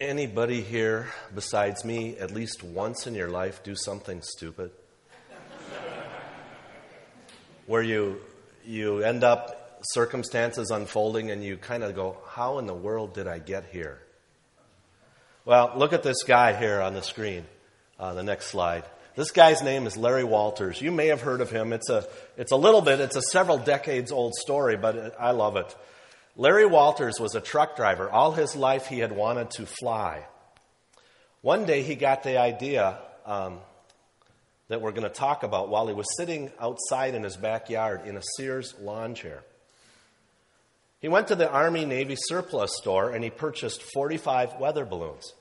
Anybody here besides me, at least once in your life, do something stupid? Where you, you end up circumstances unfolding and you kind of go, How in the world did I get here? Well, look at this guy here on the screen, uh, the next slide. This guy's name is Larry Walters. You may have heard of him. It's a, it's a little bit, it's a several decades old story, but I love it. Larry Walters was a truck driver. All his life he had wanted to fly. One day he got the idea um, that we're going to talk about while he was sitting outside in his backyard in a Sears lawn chair. He went to the Army Navy surplus store and he purchased 45 weather balloons.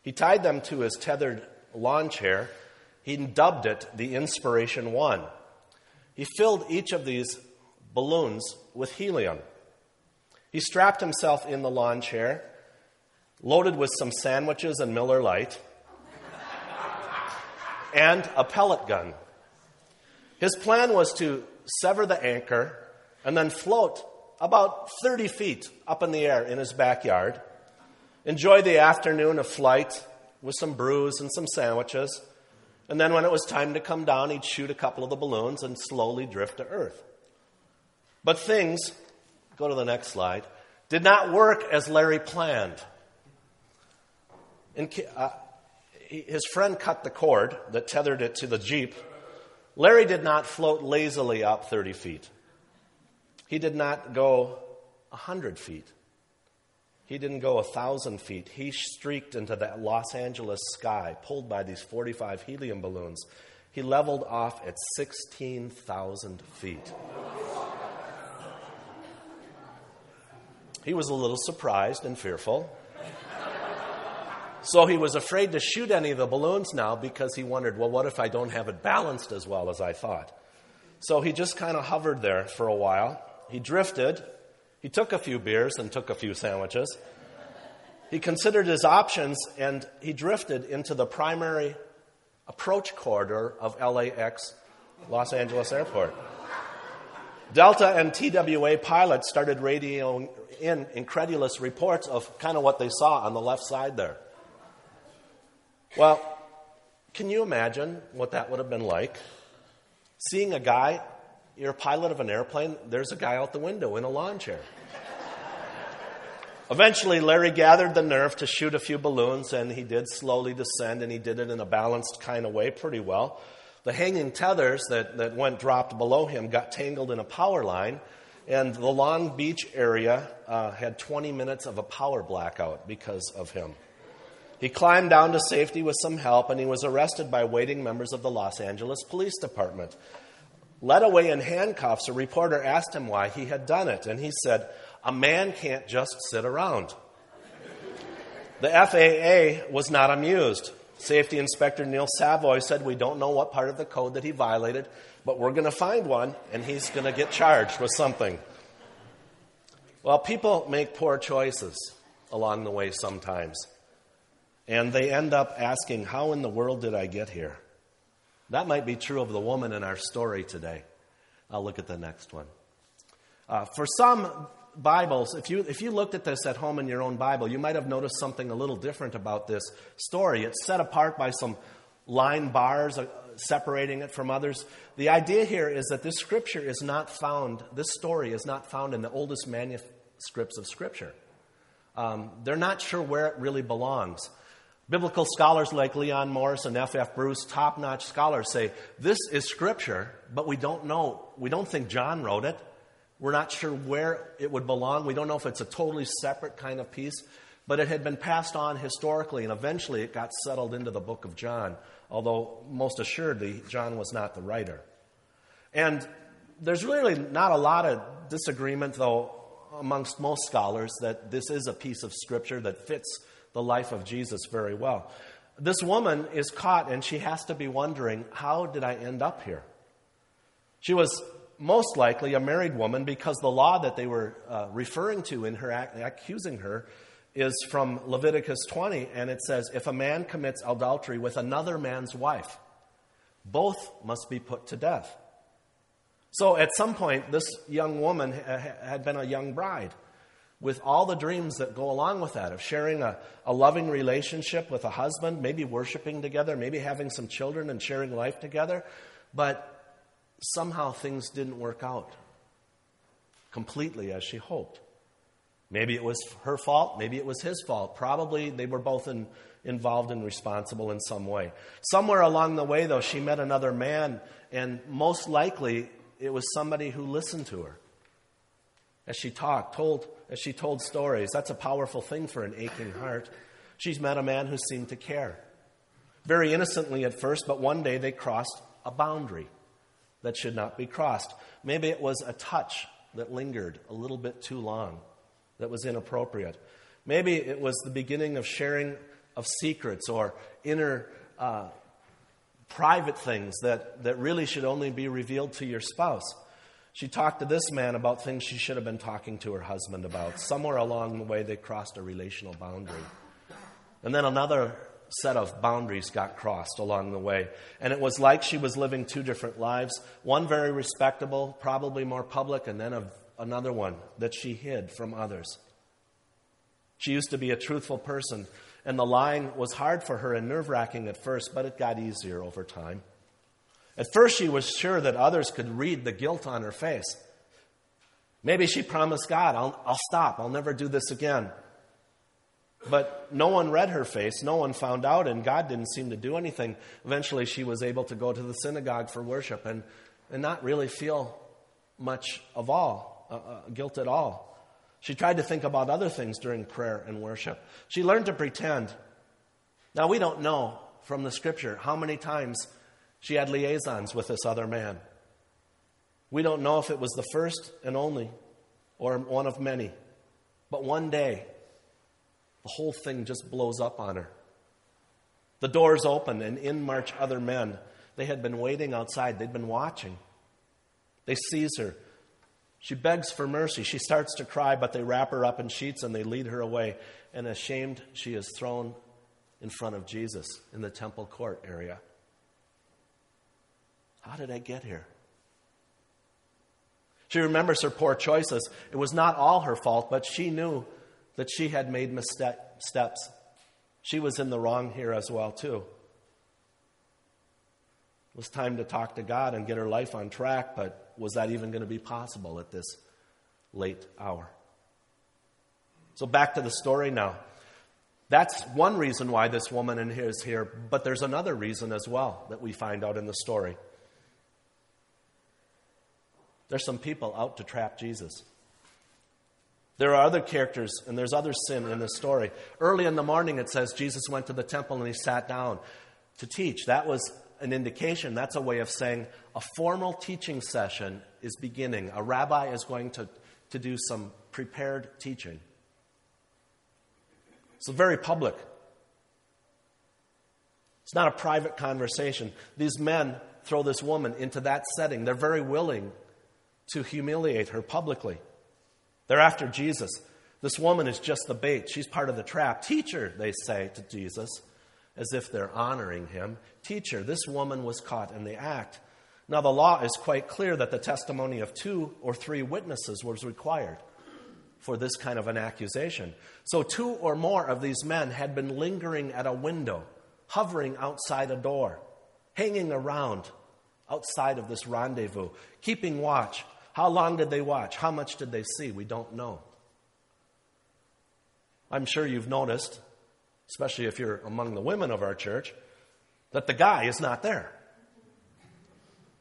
He tied them to his tethered lawn chair. He dubbed it the Inspiration One. He filled each of these balloons with helium. He strapped himself in the lawn chair, loaded with some sandwiches and Miller Lite, and a pellet gun. His plan was to sever the anchor and then float about 30 feet up in the air in his backyard, enjoy the afternoon of flight with some brews and some sandwiches, and then when it was time to come down, he'd shoot a couple of the balloons and slowly drift to Earth. But things Go to the next slide. Did not work as Larry planned. Uh, his friend cut the cord that tethered it to the Jeep. Larry did not float lazily up 30 feet. He did not go 100 feet. He didn't go 1,000 feet. He streaked into that Los Angeles sky, pulled by these 45 helium balloons. He leveled off at 16,000 feet. He was a little surprised and fearful. So he was afraid to shoot any of the balloons now because he wondered, well, what if I don't have it balanced as well as I thought? So he just kind of hovered there for a while. He drifted. He took a few beers and took a few sandwiches. He considered his options and he drifted into the primary approach corridor of LAX, Los Angeles Airport. Delta and TWA pilots started radioing in incredulous reports of kind of what they saw on the left side there. Well, can you imagine what that would have been like? Seeing a guy, you're a pilot of an airplane, there's a guy out the window in a lawn chair. Eventually, Larry gathered the nerve to shoot a few balloons, and he did slowly descend, and he did it in a balanced kind of way pretty well. The hanging tethers that, that went dropped below him got tangled in a power line, and the Long Beach area uh, had 20 minutes of a power blackout because of him. He climbed down to safety with some help, and he was arrested by waiting members of the Los Angeles Police Department. Led away in handcuffs, a reporter asked him why he had done it, and he said, A man can't just sit around. The FAA was not amused. Safety Inspector Neil Savoy said, We don't know what part of the code that he violated, but we're going to find one, and he's going to get charged with something. Well, people make poor choices along the way sometimes, and they end up asking, How in the world did I get here? That might be true of the woman in our story today. I'll look at the next one. Uh, for some, Bibles, if you, if you looked at this at home in your own Bible, you might have noticed something a little different about this story. It's set apart by some line bars uh, separating it from others. The idea here is that this scripture is not found, this story is not found in the oldest manuscripts of Scripture. Um, they're not sure where it really belongs. Biblical scholars like Leon Morris and F.F. F. Bruce, top notch scholars, say this is Scripture, but we don't know, we don't think John wrote it. We're not sure where it would belong. We don't know if it's a totally separate kind of piece, but it had been passed on historically, and eventually it got settled into the book of John, although most assuredly, John was not the writer. And there's really not a lot of disagreement, though, amongst most scholars that this is a piece of scripture that fits the life of Jesus very well. This woman is caught and she has to be wondering, how did I end up here? She was most likely a married woman because the law that they were uh, referring to in her accusing her is from Leviticus 20, and it says, If a man commits adultery with another man's wife, both must be put to death. So at some point, this young woman had been a young bride. with all the dreams that go along with that of sharing a, a loving relationship with a husband, maybe worshiping together, maybe having some children and sharing life together. But somehow things didn't work out completely as she hoped. Maybe it was her fault, maybe it was his fault. Probably they were both in, involved and responsible in some way. Somewhere along the way, though, she met another man, and most likely it was somebody who listened to her. As she talked, told, as she told stories, that's a powerful thing for an aching heart. She's met a man who seemed to care. Very innocently at first, but one day they crossed a boundary that should not be crossed. Maybe it was a touch that lingered a little bit too long, that was inappropriate. Maybe it was the beginning of sharing of secrets or inner uh, private things that, that really should only be revealed to your spouse. She talked to this man about things she should have been talking to her husband about. Somewhere along the way, they crossed a relational boundary. And then another set of boundaries got crossed along the way. And it was like she was living two different lives one very respectable, probably more public, and then a, another one that she hid from others. She used to be a truthful person, and the lying was hard for her and nerve wracking at first, but it got easier over time. At first, she was sure that others could read the guilt on her face. Maybe she promised God, I'll, I'll stop, I'll never do this again. But no one read her face, no one found out, and God didn't seem to do anything. Eventually, she was able to go to the synagogue for worship and, and not really feel much of all, uh, uh, guilt at all. She tried to think about other things during prayer and worship. She learned to pretend. Now, we don't know from the scripture how many times she had liaisons with this other man. We don't know if it was the first and only or one of many. But one day, the whole thing just blows up on her. The doors open, and in march other men. They had been waiting outside, they'd been watching. They seize her. She begs for mercy. She starts to cry, but they wrap her up in sheets and they lead her away. And ashamed, she is thrown in front of Jesus in the temple court area. How did I get here? She remembers her poor choices. It was not all her fault, but she knew that she had made missteps. She was in the wrong here as well, too. It was time to talk to God and get her life on track, but was that even going to be possible at this late hour? So, back to the story now. That's one reason why this woman is here, but there's another reason as well that we find out in the story. There's some people out to trap Jesus. There are other characters and there's other sin in this story. Early in the morning, it says Jesus went to the temple and he sat down to teach. That was an indication, that's a way of saying a formal teaching session is beginning. A rabbi is going to, to do some prepared teaching. It's very public. It's not a private conversation. These men throw this woman into that setting. They're very willing to humiliate her publicly. They're after Jesus. This woman is just the bait. She's part of the trap. Teacher, they say to Jesus, as if they're honoring him. Teacher, this woman was caught in the act. Now, the law is quite clear that the testimony of two or three witnesses was required for this kind of an accusation. So, two or more of these men had been lingering at a window, hovering outside a door, hanging around outside of this rendezvous, keeping watch, how long did they watch? How much did they see? We don't know. I'm sure you've noticed, especially if you're among the women of our church, that the guy is not there.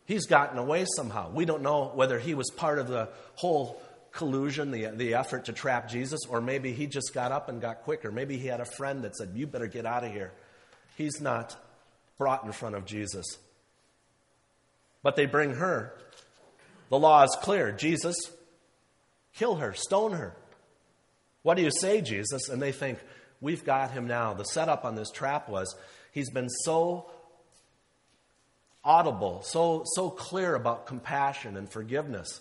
He's gotten away somehow. We don't know whether he was part of the whole collusion, the, the effort to trap Jesus, or maybe he just got up and got quicker. Maybe he had a friend that said, You better get out of here. He's not brought in front of Jesus. But they bring her the law is clear Jesus, kill her, stone her. What do you say, Jesus? And they think, We've got him now. The setup on this trap was he's been so audible, so, so clear about compassion and forgiveness.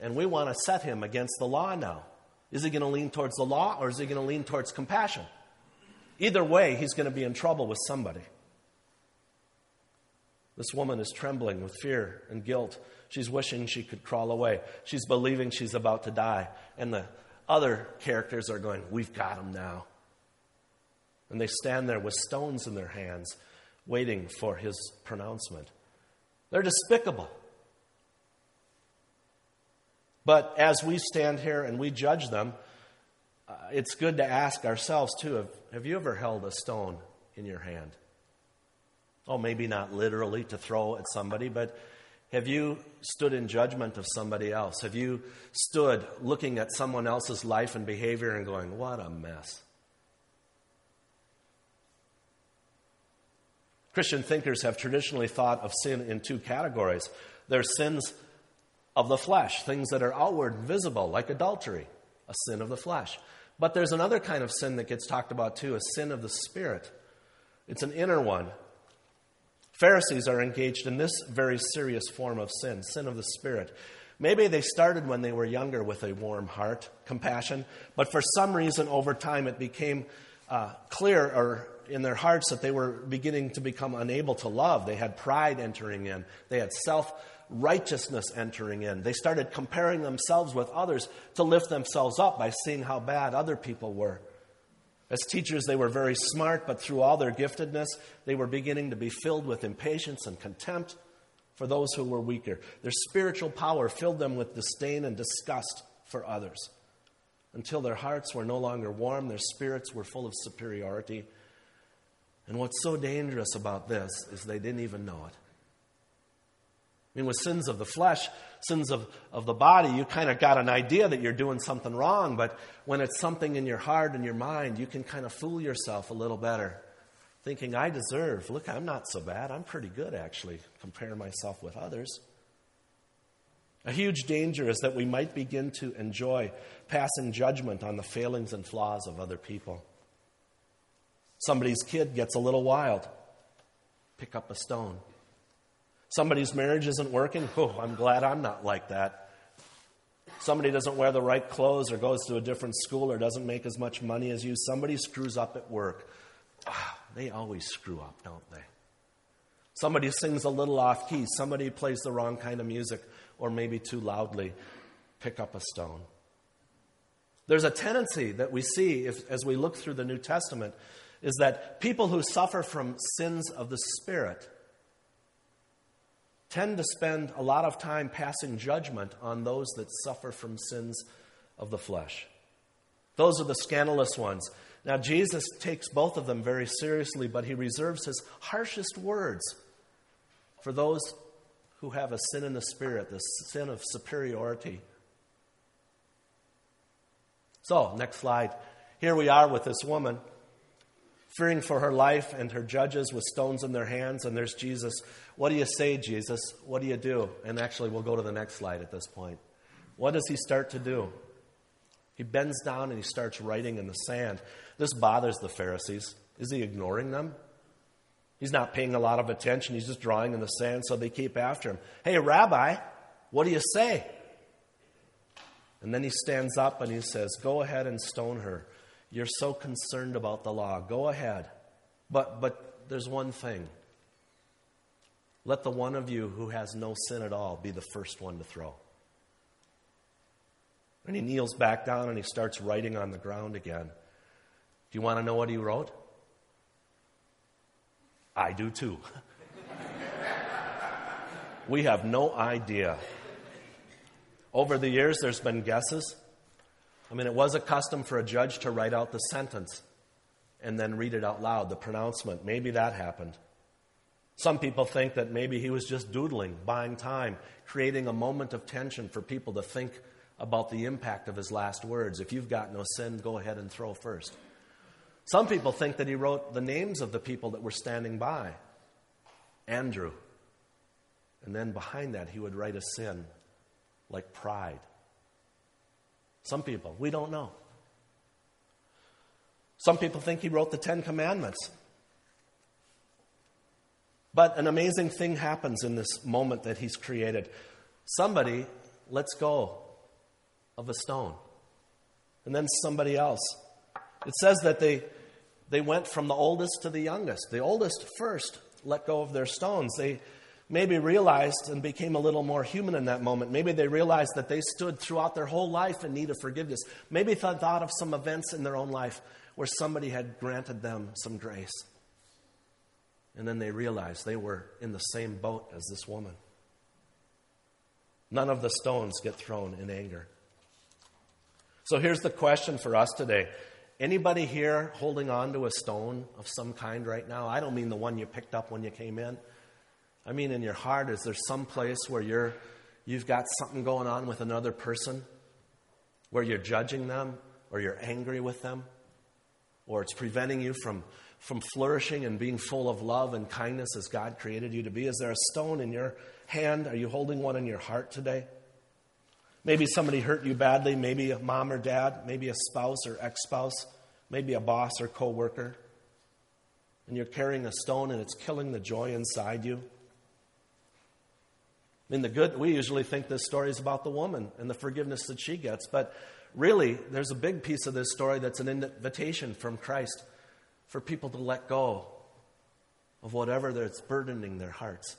And we want to set him against the law now. Is he going to lean towards the law or is he going to lean towards compassion? Either way, he's going to be in trouble with somebody. This woman is trembling with fear and guilt. She's wishing she could crawl away. She's believing she's about to die. And the, other characters are going, We've got him now. And they stand there with stones in their hands, waiting for his pronouncement. They're despicable. But as we stand here and we judge them, uh, it's good to ask ourselves, too have, have you ever held a stone in your hand? Oh, maybe not literally to throw at somebody, but have you stood in judgment of somebody else? Have you stood looking at someone else's life and behavior and going, what a mess? Christian thinkers have traditionally thought of sin in two categories. There's sins of the flesh, things that are outward, and visible, like adultery, a sin of the flesh. But there's another kind of sin that gets talked about too, a sin of the spirit. It's an inner one. Pharisees are engaged in this very serious form of sin, sin of the spirit. Maybe they started when they were younger with a warm heart, compassion, but for some reason over time it became uh, clear or in their hearts that they were beginning to become unable to love. They had pride entering in, they had self righteousness entering in. They started comparing themselves with others to lift themselves up by seeing how bad other people were. As teachers, they were very smart, but through all their giftedness, they were beginning to be filled with impatience and contempt for those who were weaker. Their spiritual power filled them with disdain and disgust for others. Until their hearts were no longer warm, their spirits were full of superiority. And what's so dangerous about this is they didn't even know it. I mean, with sins of the flesh, sins of, of the body, you kind of got an idea that you're doing something wrong, but when it's something in your heart and your mind, you can kind of fool yourself a little better, thinking, I deserve, look, I'm not so bad. I'm pretty good, actually, comparing myself with others. A huge danger is that we might begin to enjoy passing judgment on the failings and flaws of other people. Somebody's kid gets a little wild, pick up a stone. Somebody's marriage isn't working. Oh, I'm glad I'm not like that. Somebody doesn't wear the right clothes or goes to a different school or doesn't make as much money as you. Somebody screws up at work. Oh, they always screw up, don't they? Somebody sings a little off key. Somebody plays the wrong kind of music or maybe too loudly. Pick up a stone. There's a tendency that we see if, as we look through the New Testament is that people who suffer from sins of the Spirit tend to spend a lot of time passing judgment on those that suffer from sins of the flesh. Those are the scandalous ones. Now, Jesus takes both of them very seriously, but he reserves his harshest words for those who have a sin in the spirit, the sin of superiority. So, next slide. Here we are with this woman, fearing for her life, and her judges with stones in their hands, and there's Jesus what do you say, Jesus? What do you do? And actually, we'll go to the next slide at this point. What does he start to do? He bends down and he starts writing in the sand. This bothers the Pharisees. Is he ignoring them? He's not paying a lot of attention. He's just drawing in the sand, so they keep after him. Hey, Rabbi, what do you say? And then he stands up and he says, Go ahead and stone her. You're so concerned about the law. Go ahead. But, but there's one thing let the one of you who has no sin at all be the first one to throw. And he kneels back down and he starts writing on the ground again. Do you want to know what he wrote? I do too. we have no idea. Over the years, there's been guesses. I mean, it was a custom for a judge to write out the sentence and then read it out loud, the pronouncement. Maybe that happened. Some people think that maybe he was just doodling, buying time, creating a moment of tension for people to think about the impact of his last words. If you've got no sin, go ahead and throw first. Some people think that he wrote the names of the people that were standing by Andrew. And then behind that, he would write a sin like pride. Some people, we don't know. Some people think he wrote the Ten Commandments. But an amazing thing happens in this moment that he's created. Somebody lets go of a stone, and then somebody else. It says that they, they went from the oldest to the youngest. The oldest first let go of their stones. They, maybe realized and became a little more human in that moment. Maybe they realized that they stood throughout their whole life in need of forgiveness. Maybe they thought of some events in their own life where somebody had granted them some grace. And then they realized they were in the same boat as this woman. None of the stones get thrown in anger. So here's the question for us today. Anybody here holding on to a stone of some kind right now? I don't mean the one you picked up when you came in. I mean in your heart, is there some place where you're you've got something going on with another person where you're judging them or you're angry with them or it's preventing you from from flourishing and being full of love and kindness as God created you to be? Is there a stone in your hand? Are you holding one in your heart today? Maybe somebody hurt you badly, maybe a mom or dad, maybe a spouse or ex spouse, maybe a boss or co worker. And you're carrying a stone and it's killing the joy inside you. In the good, we usually think this story is about the woman and the forgiveness that she gets, but really, there's a big piece of this story that's an invitation from Christ for people to let go of whatever that's burdening their hearts.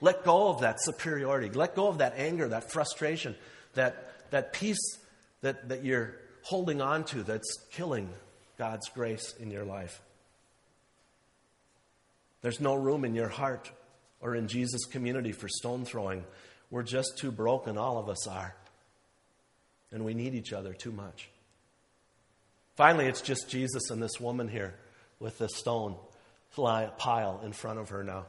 Let go of that superiority. Let go of that anger, that frustration, that, that peace that, that you're holding on to that's killing God's grace in your life. There's no room in your heart or in Jesus' community for stone throwing. We're just too broken, all of us are. And we need each other too much. Finally, it's just Jesus and this woman here with the stone pile in front of her now.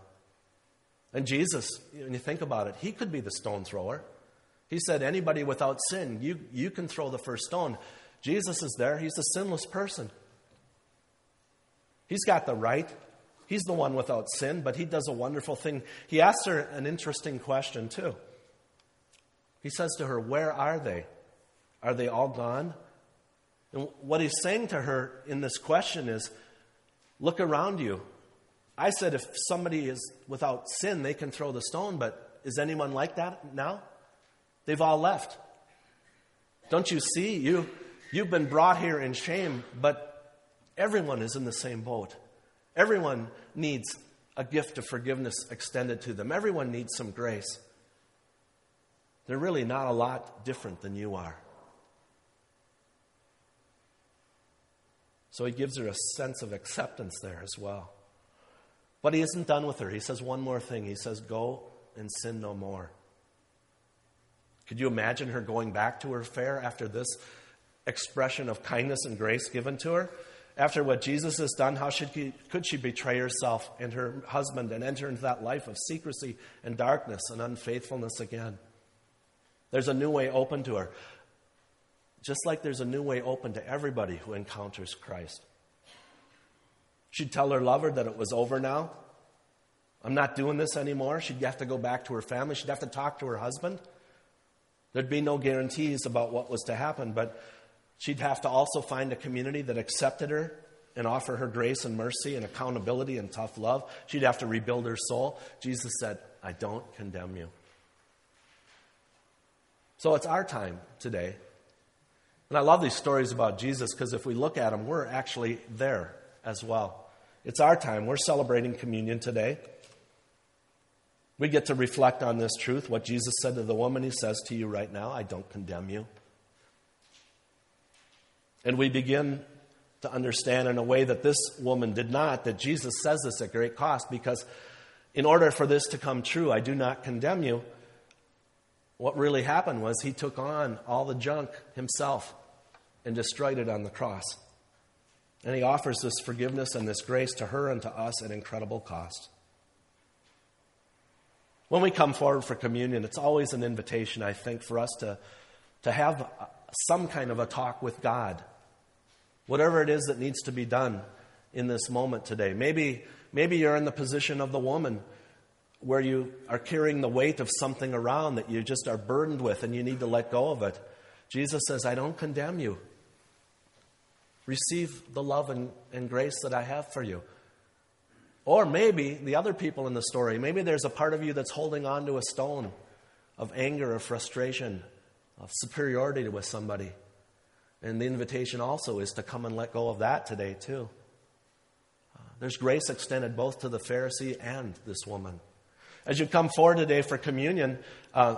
And Jesus, when you think about it, he could be the stone thrower. He said, Anybody without sin, you, you can throw the first stone. Jesus is there. He's a sinless person. He's got the right. He's the one without sin, but he does a wonderful thing. He asks her an interesting question, too. He says to her, Where are they? Are they all gone? And what he's saying to her in this question is look around you. I said if somebody is without sin, they can throw the stone, but is anyone like that now? They've all left. Don't you see? You, you've been brought here in shame, but everyone is in the same boat. Everyone needs a gift of forgiveness extended to them, everyone needs some grace. They're really not a lot different than you are. So he gives her a sense of acceptance there as well. But he isn't done with her. He says one more thing. He says, Go and sin no more. Could you imagine her going back to her fare after this expression of kindness and grace given to her? After what Jesus has done, how could she betray herself and her husband and enter into that life of secrecy and darkness and unfaithfulness again? There's a new way open to her. Just like there's a new way open to everybody who encounters Christ. She'd tell her lover that it was over now. I'm not doing this anymore. She'd have to go back to her family. She'd have to talk to her husband. There'd be no guarantees about what was to happen, but she'd have to also find a community that accepted her and offer her grace and mercy and accountability and tough love. She'd have to rebuild her soul. Jesus said, I don't condemn you. So it's our time today and I love these stories about Jesus because if we look at them, we're actually there as well. It's our time. We're celebrating communion today. We get to reflect on this truth. What Jesus said to the woman, he says to you right now, I don't condemn you. And we begin to understand in a way that this woman did not, that Jesus says this at great cost, because in order for this to come true, I do not condemn you. What really happened was he took on all the junk himself and destroyed it on the cross. And he offers this forgiveness and this grace to her and to us at incredible cost. When we come forward for communion, it's always an invitation, I think, for us to, to have some kind of a talk with God. Whatever it is that needs to be done in this moment today. Maybe, maybe you're in the position of the woman where you are carrying the weight of something around that you just are burdened with and you need to let go of it. Jesus says, I don't condemn you. Receive the love and, and grace that I have for you. Or maybe the other people in the story, maybe there's a part of you that's holding on to a stone of anger or frustration, of superiority with somebody. And the invitation also is to come and let go of that today, too. Uh, there's grace extended both to the Pharisee and this woman. As you come forward today for communion, uh,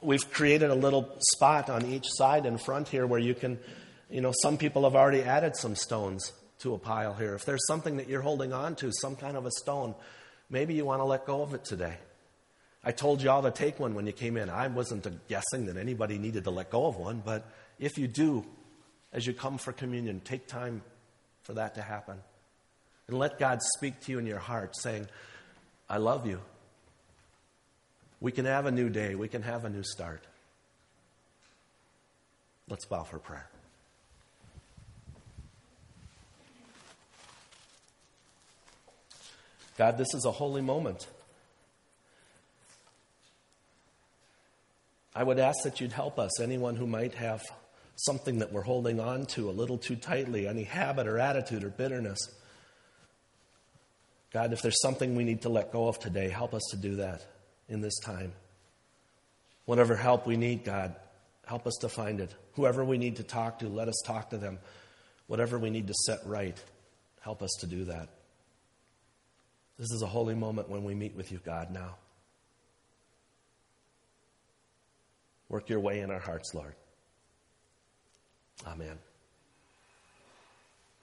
we've created a little spot on each side in front here where you can, you know, some people have already added some stones to a pile here. If there's something that you're holding on to, some kind of a stone, maybe you want to let go of it today. I told you all to take one when you came in. I wasn't guessing that anybody needed to let go of one, but if you do, as you come for communion, take time for that to happen. And let God speak to you in your heart, saying, I love you. We can have a new day, we can have a new start. Let's bow for prayer. God, this is a holy moment. I would ask that you'd help us, anyone who might have something that we're holding on to a little too tightly, any habit or attitude or bitterness. God, if there's something we need to let go of today, help us to do that in this time. Whatever help we need, God, help us to find it. Whoever we need to talk to, let us talk to them. Whatever we need to set right, help us to do that. This is a holy moment when we meet with you, God, now. Work your way in our hearts, Lord. Amen.